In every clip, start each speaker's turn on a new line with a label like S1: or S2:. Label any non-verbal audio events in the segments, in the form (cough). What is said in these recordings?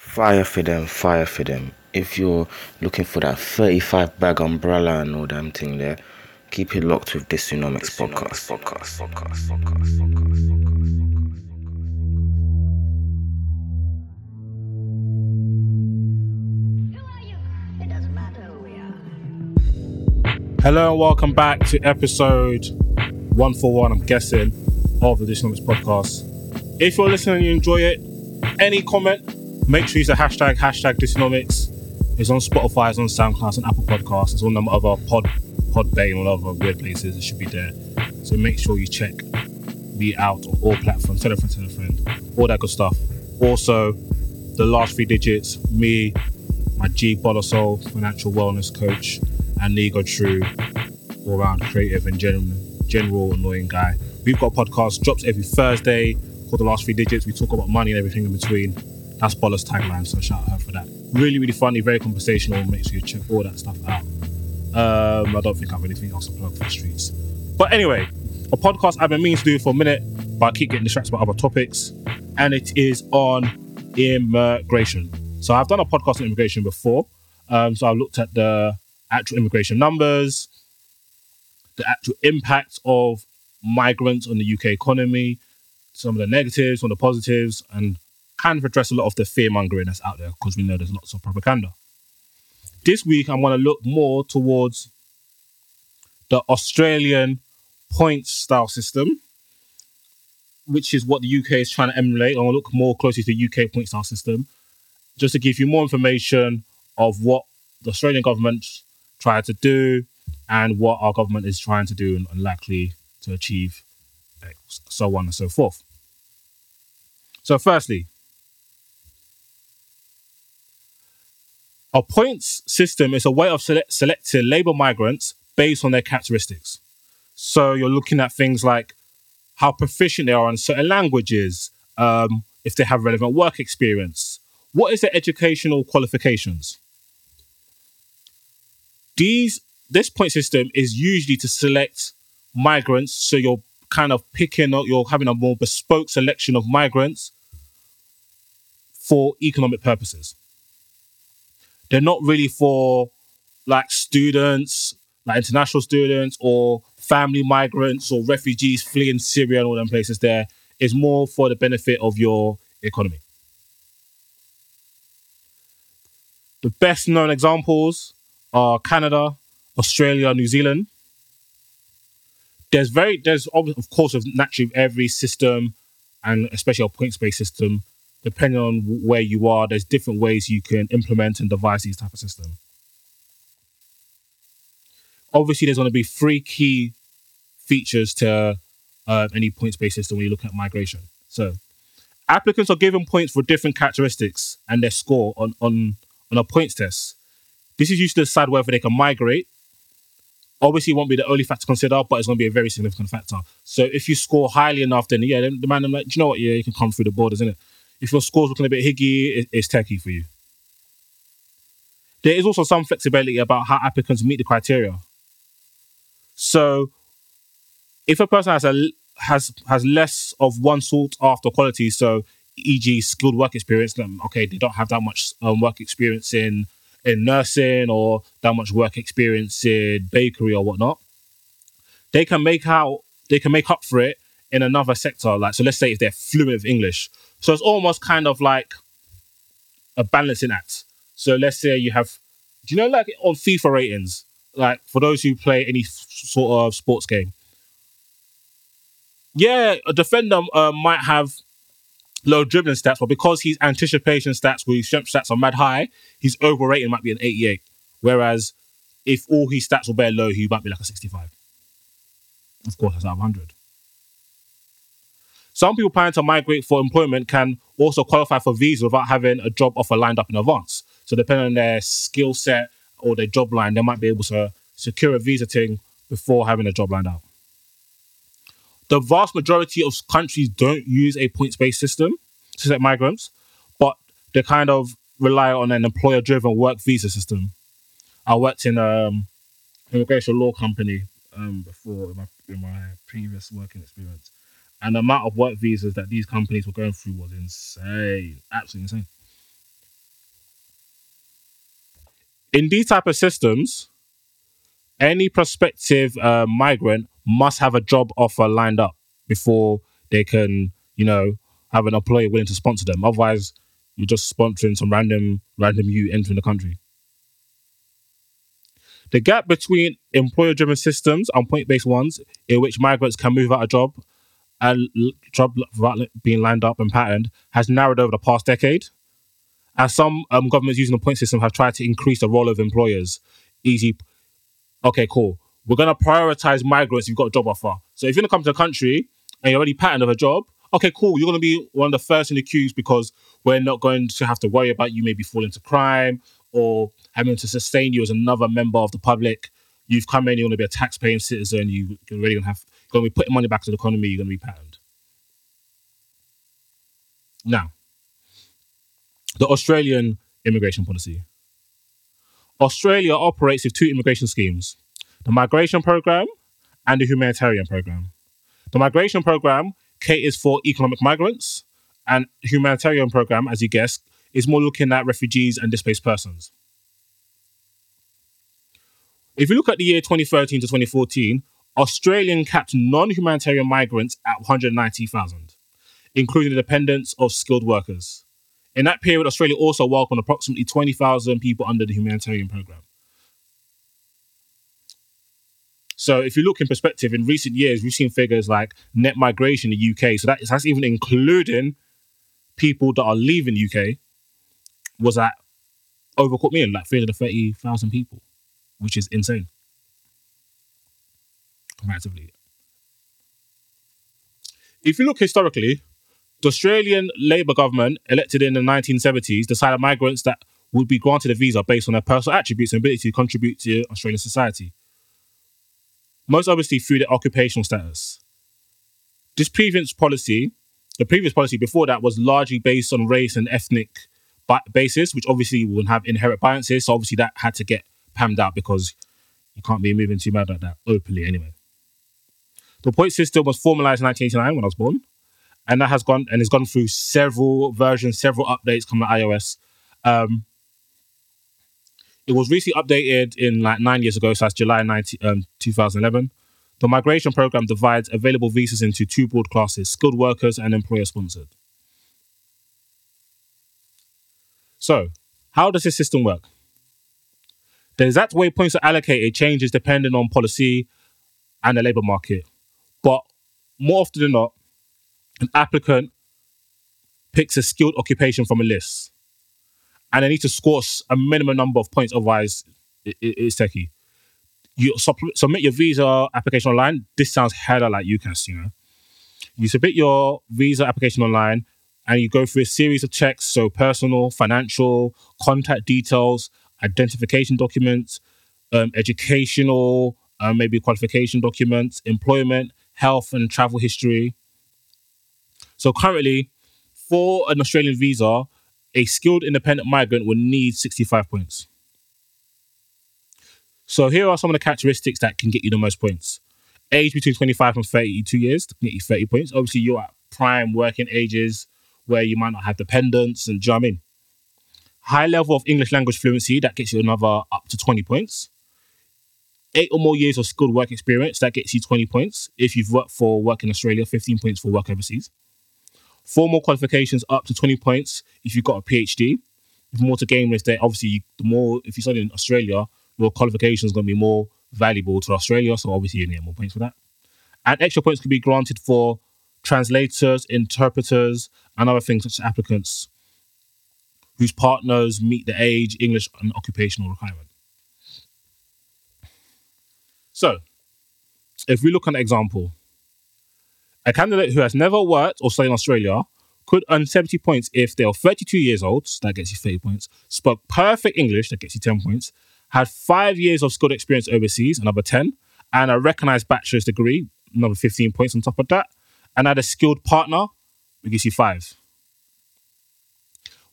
S1: Fire for them, fire for them. If you're looking for that 35 bag umbrella and all damn thing there, keep it locked with this Dysonomics podcast. podcast, podcast, podcast, podcast.
S2: Hello and welcome back to episode 141, I'm guessing, of the Dysonomics podcast. If you're listening and you enjoy it, any comment, make sure you use the hashtag, hashtag Dysonomics. It's on Spotify, it's on SoundCloud, it's on Apple Podcasts, it's on the other pod, Podbay and all other weird places. It should be there. So make sure you check me out on all platforms. Tell a friend, tell a friend, all that good stuff. Also, the last three digits, me, my G Soul, financial wellness coach, and Nego True, all around creative and general, general annoying guy. We've got a podcast, drops every Thursday, called The Last Three Digits. We talk about money and everything in between. That's Bolla's timeline, so shout out her for that. Really, really funny, very conversational. Make sure you check all that stuff out. Um, I don't think I have anything else to plug for the streets. But anyway, a podcast I've been meaning to do for a minute, but I keep getting distracted by other topics, and it is on immigration. So I've done a podcast on immigration before. Um, so I've looked at the actual immigration numbers, the actual impact of migrants on the UK economy, some of the negatives, some of the positives, and kind of address a lot of the fear mongering that's out there because we know there's lots of propaganda. This week, I want to look more towards the Australian points style system, which is what the UK is trying to emulate. I want to look more closely to the UK point style system, just to give you more information of what the Australian government tried to do and what our government is trying to do and likely to achieve, so on and so forth. So, firstly, a points system is a way of select- selecting labour migrants based on their characteristics. So, you're looking at things like how proficient they are in certain languages, um, if they have relevant work experience, what is their educational qualifications these this point system is usually to select migrants. So you're kind of picking up, you're having a more bespoke selection of migrants for economic purposes. They're not really for like students, like international students or family migrants or refugees fleeing Syria and all them places there. It's more for the benefit of your economy. The best known examples are Canada, Australia, New Zealand. There's very there's of course of naturally every system and especially a points based system, depending on where you are, there's different ways you can implement and devise these type of system. Obviously, there's going to be three key features to uh, any points based system when you look at migration. So, applicants are given points for different characteristics and their score on on on a points test. This is used to decide whether they can migrate. Obviously, it won't be the only factor to consider, but it's going to be a very significant factor. So if you score highly enough, then yeah, the man, I'm like, do you know what? Yeah, you can come through the borders, isn't it? If your score's looking a bit higgy, it, it's techie for you. There is also some flexibility about how applicants meet the criteria. So, if a person has a has has less of one sort after quality, so e.g., skilled work experience, then okay, they don't have that much um, work experience in in nursing or that much work experience in bakery or whatnot, they can make out they can make up for it in another sector. Like so, let's say if they're fluent with English, so it's almost kind of like a balancing act. So let's say you have, do you know like on FIFA ratings, like for those who play any sort of sports game. Yeah, a defender uh, might have low dribbling stats, but because his anticipation stats, where his jump stats are mad high, his overrating might be an 88. Whereas if all his stats were bare low, he might be like a 65. Of course, that's out of 100. Some people planning to migrate for employment can also qualify for visa without having a job offer lined up in advance. So depending on their skill set or their job line, they might be able to secure a visa thing before having a job lined up. The vast majority of countries don't use a points-based system to set migrants, but they kind of rely on an employer-driven work visa system. I worked in um immigration law company um, before in my, in my previous working experience, and the amount of work visas that these companies were going through was insane, absolutely insane. In these type of systems, any prospective uh, migrant must have a job offer lined up before they can, you know, have an employer willing to sponsor them. Otherwise, you're just sponsoring some random random you entering the country. The gap between employer driven systems and point based ones, in which migrants can move out a job and job being lined up and patterned, has narrowed over the past decade. As some um, governments using the point system have tried to increase the role of employers, easy. Okay, cool. We're gonna prioritize migrants. You've got a job offer. So if you're gonna come to the country and you're already patterned of a job, okay, cool. You're gonna be one of the first in the queues because we're not going to have to worry about you maybe falling into crime or having to sustain you as another member of the public. You've come in, you're to be a tax-paying citizen. You, really going to have going to be putting money back to the economy. You're going to be patterned. Now, the Australian immigration policy. Australia operates with two immigration schemes: the migration program and the humanitarian program. The migration program caters for economic migrants, and humanitarian program, as you guessed, is more looking at refugees and displaced persons. If you look at the year 2013 to 2014, Australian capped non humanitarian migrants at 190,000, including the dependents of skilled workers. In that period, Australia also welcomed approximately 20,000 people under the humanitarian program. So, if you look in perspective, in recent years, we've seen figures like net migration in the UK. So, that is, that's even including people that are leaving the UK was at over a million, like 330,000 people, which is insane comparatively. If you look historically, the Australian Labor government, elected in the 1970s, decided migrants that would be granted a visa based on their personal attributes and ability to contribute to Australian society. Most obviously through their occupational status. This previous policy, the previous policy before that, was largely based on race and ethnic basis, which obviously will have inherent biases. So obviously that had to get pammed out because you can't be moving too mad like that openly anyway. The point system was formalized in 1989 when I was born, and that has gone and has gone through several versions, several updates coming to iOS. Um, it was recently updated in like nine years ago, so that's July 19, um, 2011. The migration program divides available visas into two broad classes skilled workers and employer sponsored. So, how does this system work? The exact way points are allocated changes depending on policy and the labour market. But more often than not, an applicant picks a skilled occupation from a list and they need to score a minimum number of points, otherwise, it, it, it's techie. You submit your visa application online. This sounds hella like UCAS, you know. You submit your visa application online and you go through a series of checks so personal, financial, contact details, identification documents, um, educational, uh, maybe qualification documents, employment, health, and travel history. So currently, for an Australian visa, a skilled independent migrant would need 65 points. So here are some of the characteristics that can get you the most points. Age between 25 and 32 years to get you 30 points. Obviously, you're at prime working ages where you might not have dependents and do you know I mean? High level of English language fluency, that gets you another up to 20 points. Eight or more years of skilled work experience, that gets you 20 points. If you've worked for work in Australia, 15 points for work overseas. Formal qualifications up to 20 points if you've got a PhD. More to gain with that, obviously, the more, if you study in Australia, your qualification is going to be more valuable to Australia. So obviously, you get more points for that. And extra points can be granted for translators, interpreters, and other things such as applicants whose partners meet the age, English, and occupational requirement. So, if we look at an example, A candidate who has never worked or studied in Australia could earn 70 points if they are 32 years old, that gets you 30 points, spoke perfect English, that gets you 10 points, had five years of skilled experience overseas, another 10, and a recognized bachelor's degree, another 15 points on top of that, and had a skilled partner, it gives you five.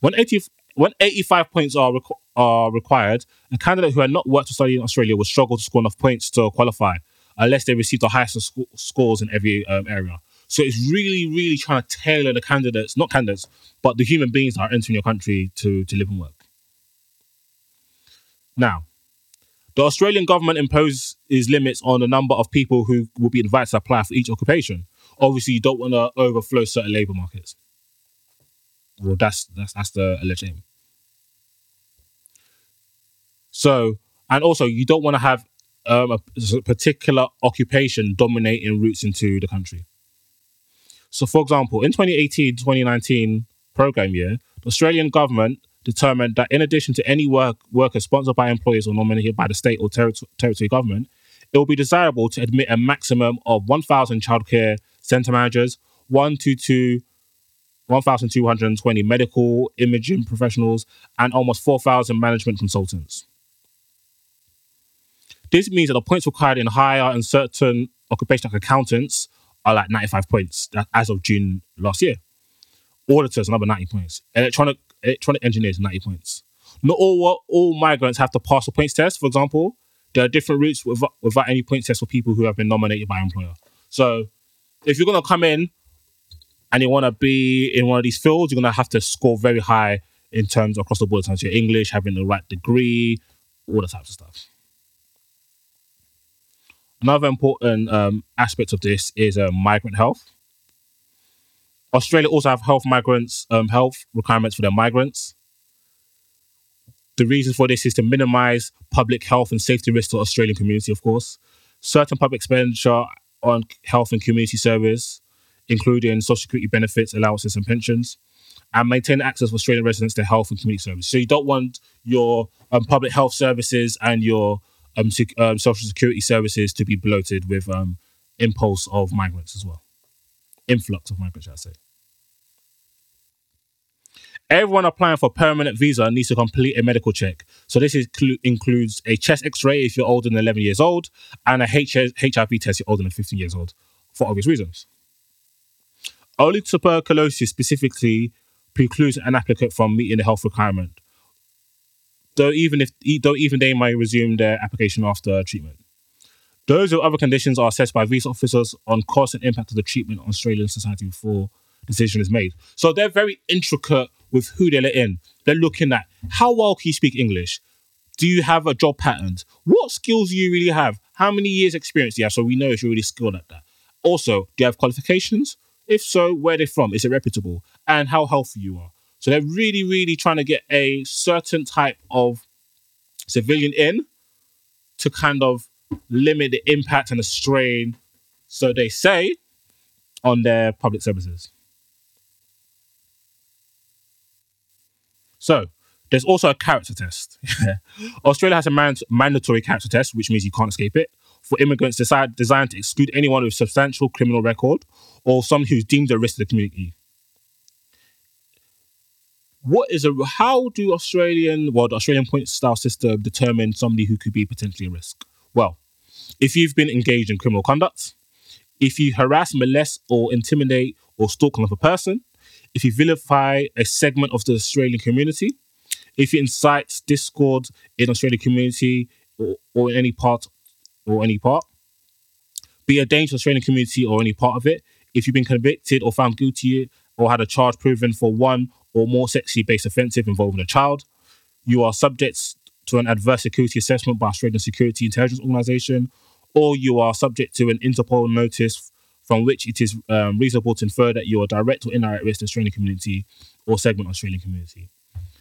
S2: When, 80, when 85 points are, requ- are required, a candidate who had not worked or studied in Australia would struggle to score enough points to qualify unless they received the highest sc- scores in every um, area. So it's really, really trying to tailor the candidates, not candidates, but the human beings that are entering your country to, to live and work. Now, the Australian government imposes limits on the number of people who will be invited to apply for each occupation. Obviously, you don't want to overflow certain labour markets. Well, that's that's that's the alleged aim. So, and also, you don't want to have um, a particular occupation dominating routes into the country. So, for example, in 2018 2019 program year, the Australian government determined that in addition to any work worker sponsored by employers or nominated by the state or ter- territory government, it will be desirable to admit a maximum of 1,000 childcare centre managers, 122 1,220 medical imaging professionals, and almost 4,000 management consultants. This means that the points required in higher and certain occupations like accountants are like 95 points as of June last year. Auditors, another 90 points. Electronic electronic engineers, 90 points. Not all all migrants have to pass a points test. For example, there are different routes without, without any points test for people who have been nominated by employer. So if you're going to come in and you want to be in one of these fields, you're going to have to score very high in terms across the board, in terms of your English, having the right degree, all the types of stuff. Another important um, aspect of this is uh, migrant health. Australia also have health migrants, um, health requirements for their migrants. The reason for this is to minimize public health and safety risks to Australian community, of course. Certain public expenditure on health and community service, including social security benefits, allowances, and pensions, and maintain access for Australian residents to health and community service. So you don't want your um, public health services and your um, sec- um, social security services to be bloated with um, impulse of migrants as well. Influx of migrants, I say. Everyone applying for permanent visa needs to complete a medical check. So this is includes a chest X-ray if you're older than 11 years old, and a H- HIV test if you're older than 15 years old, for obvious reasons. Only tuberculosis specifically precludes an applicant from meeting the health requirement. Though even if though even they might resume their application after treatment. Those with other conditions are assessed by visa officers on cost and impact of the treatment on Australian society before decision is made. So they're very intricate with who they let in. They're looking at how well can you speak English? Do you have a job pattern? What skills do you really have? How many years experience do you have? So we know if you're really skilled at that. Also, do you have qualifications? If so, where are they from? Is it reputable? And how healthy you are. So they're really, really trying to get a certain type of civilian in to kind of limit the impact and the strain, so they say, on their public services. So there's also a character test. (laughs) Australia has a man- mandatory character test, which means you can't escape it, for immigrants decide, designed to exclude anyone with substantial criminal record or someone who's deemed a risk to the community. What is a how do Australian well the Australian point style system determine somebody who could be potentially a risk? Well, if you've been engaged in criminal conduct, if you harass, molest, or intimidate or stalk another person, if you vilify a segment of the Australian community, if you incite discord in Australian community or, or in any part or any part, be a danger to Australian community or any part of it, if you've been convicted or found guilty or had a charge proven for one or more sexually based offensive involving a child, you are subject to an adverse security assessment by Australian Security Intelligence Organisation, or you are subject to an Interpol notice from which it is um, reasonable to infer that you are direct or indirect risk to Australian community or segment of Australian community.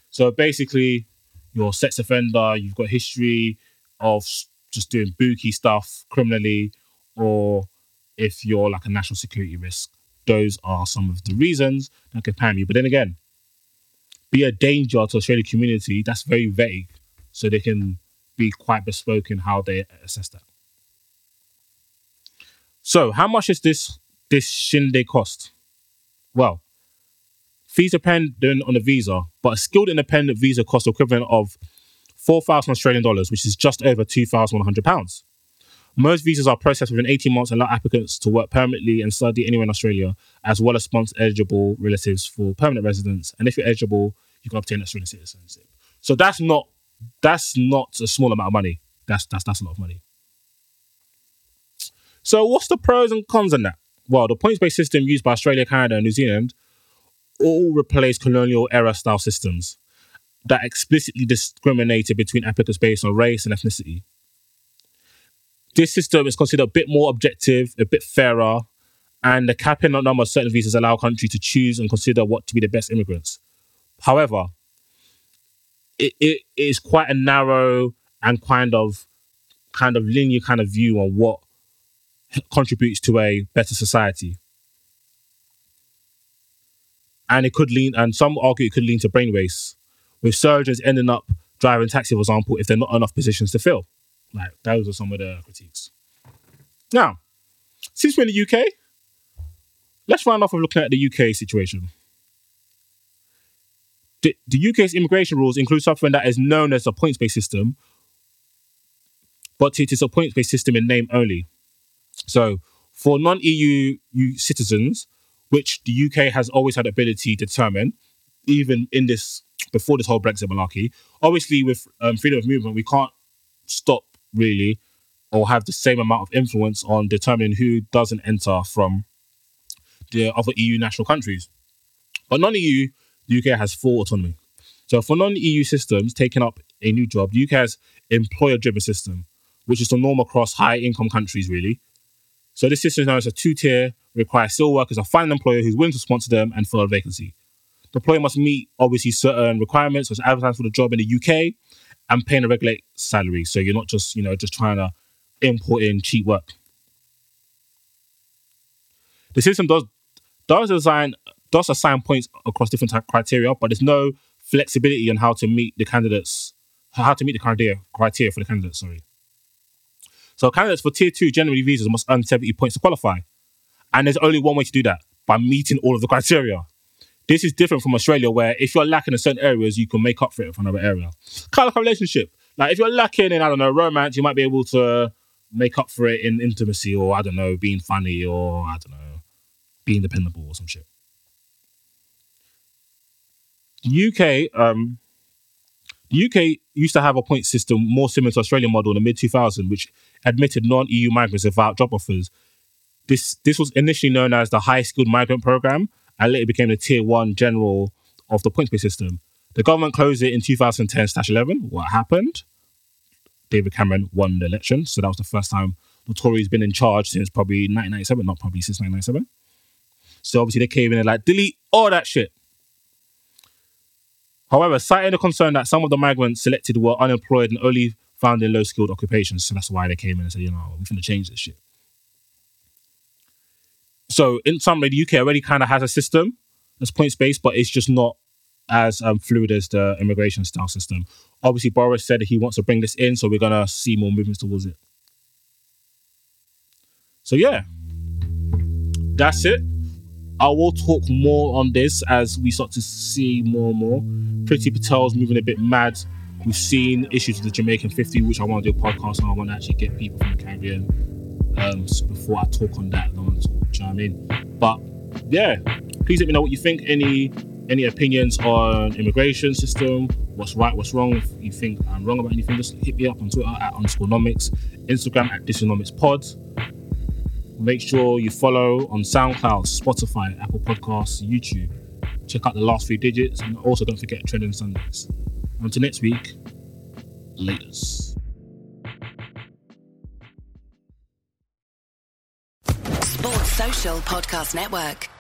S2: So basically, you're a sex offender, you've got history of just doing booky stuff criminally, or if you're like a national security risk. Those are some of the reasons that can pan you. But then again, be a danger to Australian community, that's very vague. So they can be quite bespoke in how they assess that. So, how much is this this shindig cost? Well, fees dependent on the visa, but a skilled independent visa costs equivalent of 4,000 Australian dollars, which is just over 2,100 pounds. Most visas are processed within 18 months and allow applicants to work permanently and study anywhere in Australia, as well as sponsor eligible relatives for permanent residence. And if you're eligible, you can obtain Australian citizenship. So that's not that's not a small amount of money. That's that's that's a lot of money. So what's the pros and cons in that? Well, the points-based system used by Australia, Canada, and New Zealand all replace colonial era style systems that explicitly discriminated between applicants based on race and ethnicity. This system is considered a bit more objective, a bit fairer, and the capping on number of certain visas allow countries to choose and consider what to be the best immigrants. However, it, it is quite a narrow and kind of kind of linear kind of view on what contributes to a better society. And it could lean, and some argue it could lean to brain waste, with surgeons ending up driving taxi, for example, if they're not enough positions to fill. Like those are some of the critiques. Now, since we're in the UK, let's round off with looking at the UK situation. The, the UK's immigration rules include something that is known as a points-based system, but it is a points-based system in name only. So, for non-EU citizens, which the UK has always had the ability to determine, even in this before this whole Brexit malarkey, obviously with um, freedom of movement, we can't stop really or have the same amount of influence on determining who doesn't enter from the other EU national countries. But non-EU, the UK has full autonomy. So for non-EU systems taking up a new job, the UK has employer-driven system, which is the norm across high-income countries, really. So this system is known as a two-tier, requires still workers to find an employer who's willing to sponsor them and fill a vacancy. The employer must meet obviously certain requirements, such as advertising for the job in the UK and paying a regulate salary. So you're not just, you know, just trying to import in cheap work. The system does does assign does assign points across different criteria, but there's no flexibility on how to meet the candidates how to meet the criteria criteria for the candidates. Sorry. So candidates for tier two generally visas must earn 70 points to qualify, and there's only one way to do that by meeting all of the criteria. This is different from Australia, where if you're lacking in certain areas, you can make up for it from another area. Kind of like a relationship. Like if you're lacking in, I don't know, romance, you might be able to make up for it in intimacy or I don't know, being funny or I don't know, being dependable or some shit. The UK, um, the UK used to have a point system more similar to Australian model in the mid 2000s, which admitted non-EU migrants without job offers. This this was initially known as the High Skilled Migrant Program, and later became the tier one general of the points based system. The government closed it in 2010 11. What happened? David Cameron won the election. So that was the first time the Tories been in charge since probably 1997, not probably since 1997. So obviously they came in and like, delete all that shit. However, citing the concern that some of the migrants selected were unemployed and only found in low skilled occupations. So that's why they came in and said, you know, we're going to change this shit. So in summary, the UK already kind of has a system that's points based, but it's just not as um, fluid as the immigration style system. Obviously, Boris said he wants to bring this in, so we're gonna see more movements towards it. So yeah, that's it. I will talk more on this as we start to see more and more. Priti Patel's moving a bit mad. We've seen issues with the Jamaican 50, which I want to do a podcast on. I want to actually get people from the Caribbean um, so before I talk on that, I want to talk, do you know I mean? But yeah, please let me know what you think. Any any opinions on immigration system? What's right? What's wrong? If you think I'm wrong about anything, just hit me up on Twitter at underscore nomics, Instagram at Dysonomics Pod. Make sure you follow on SoundCloud, Spotify, Apple Podcasts, YouTube. Check out the last three digits, and also don't forget Trending Sundays. Until next week, latest.
S3: Social Podcast Network.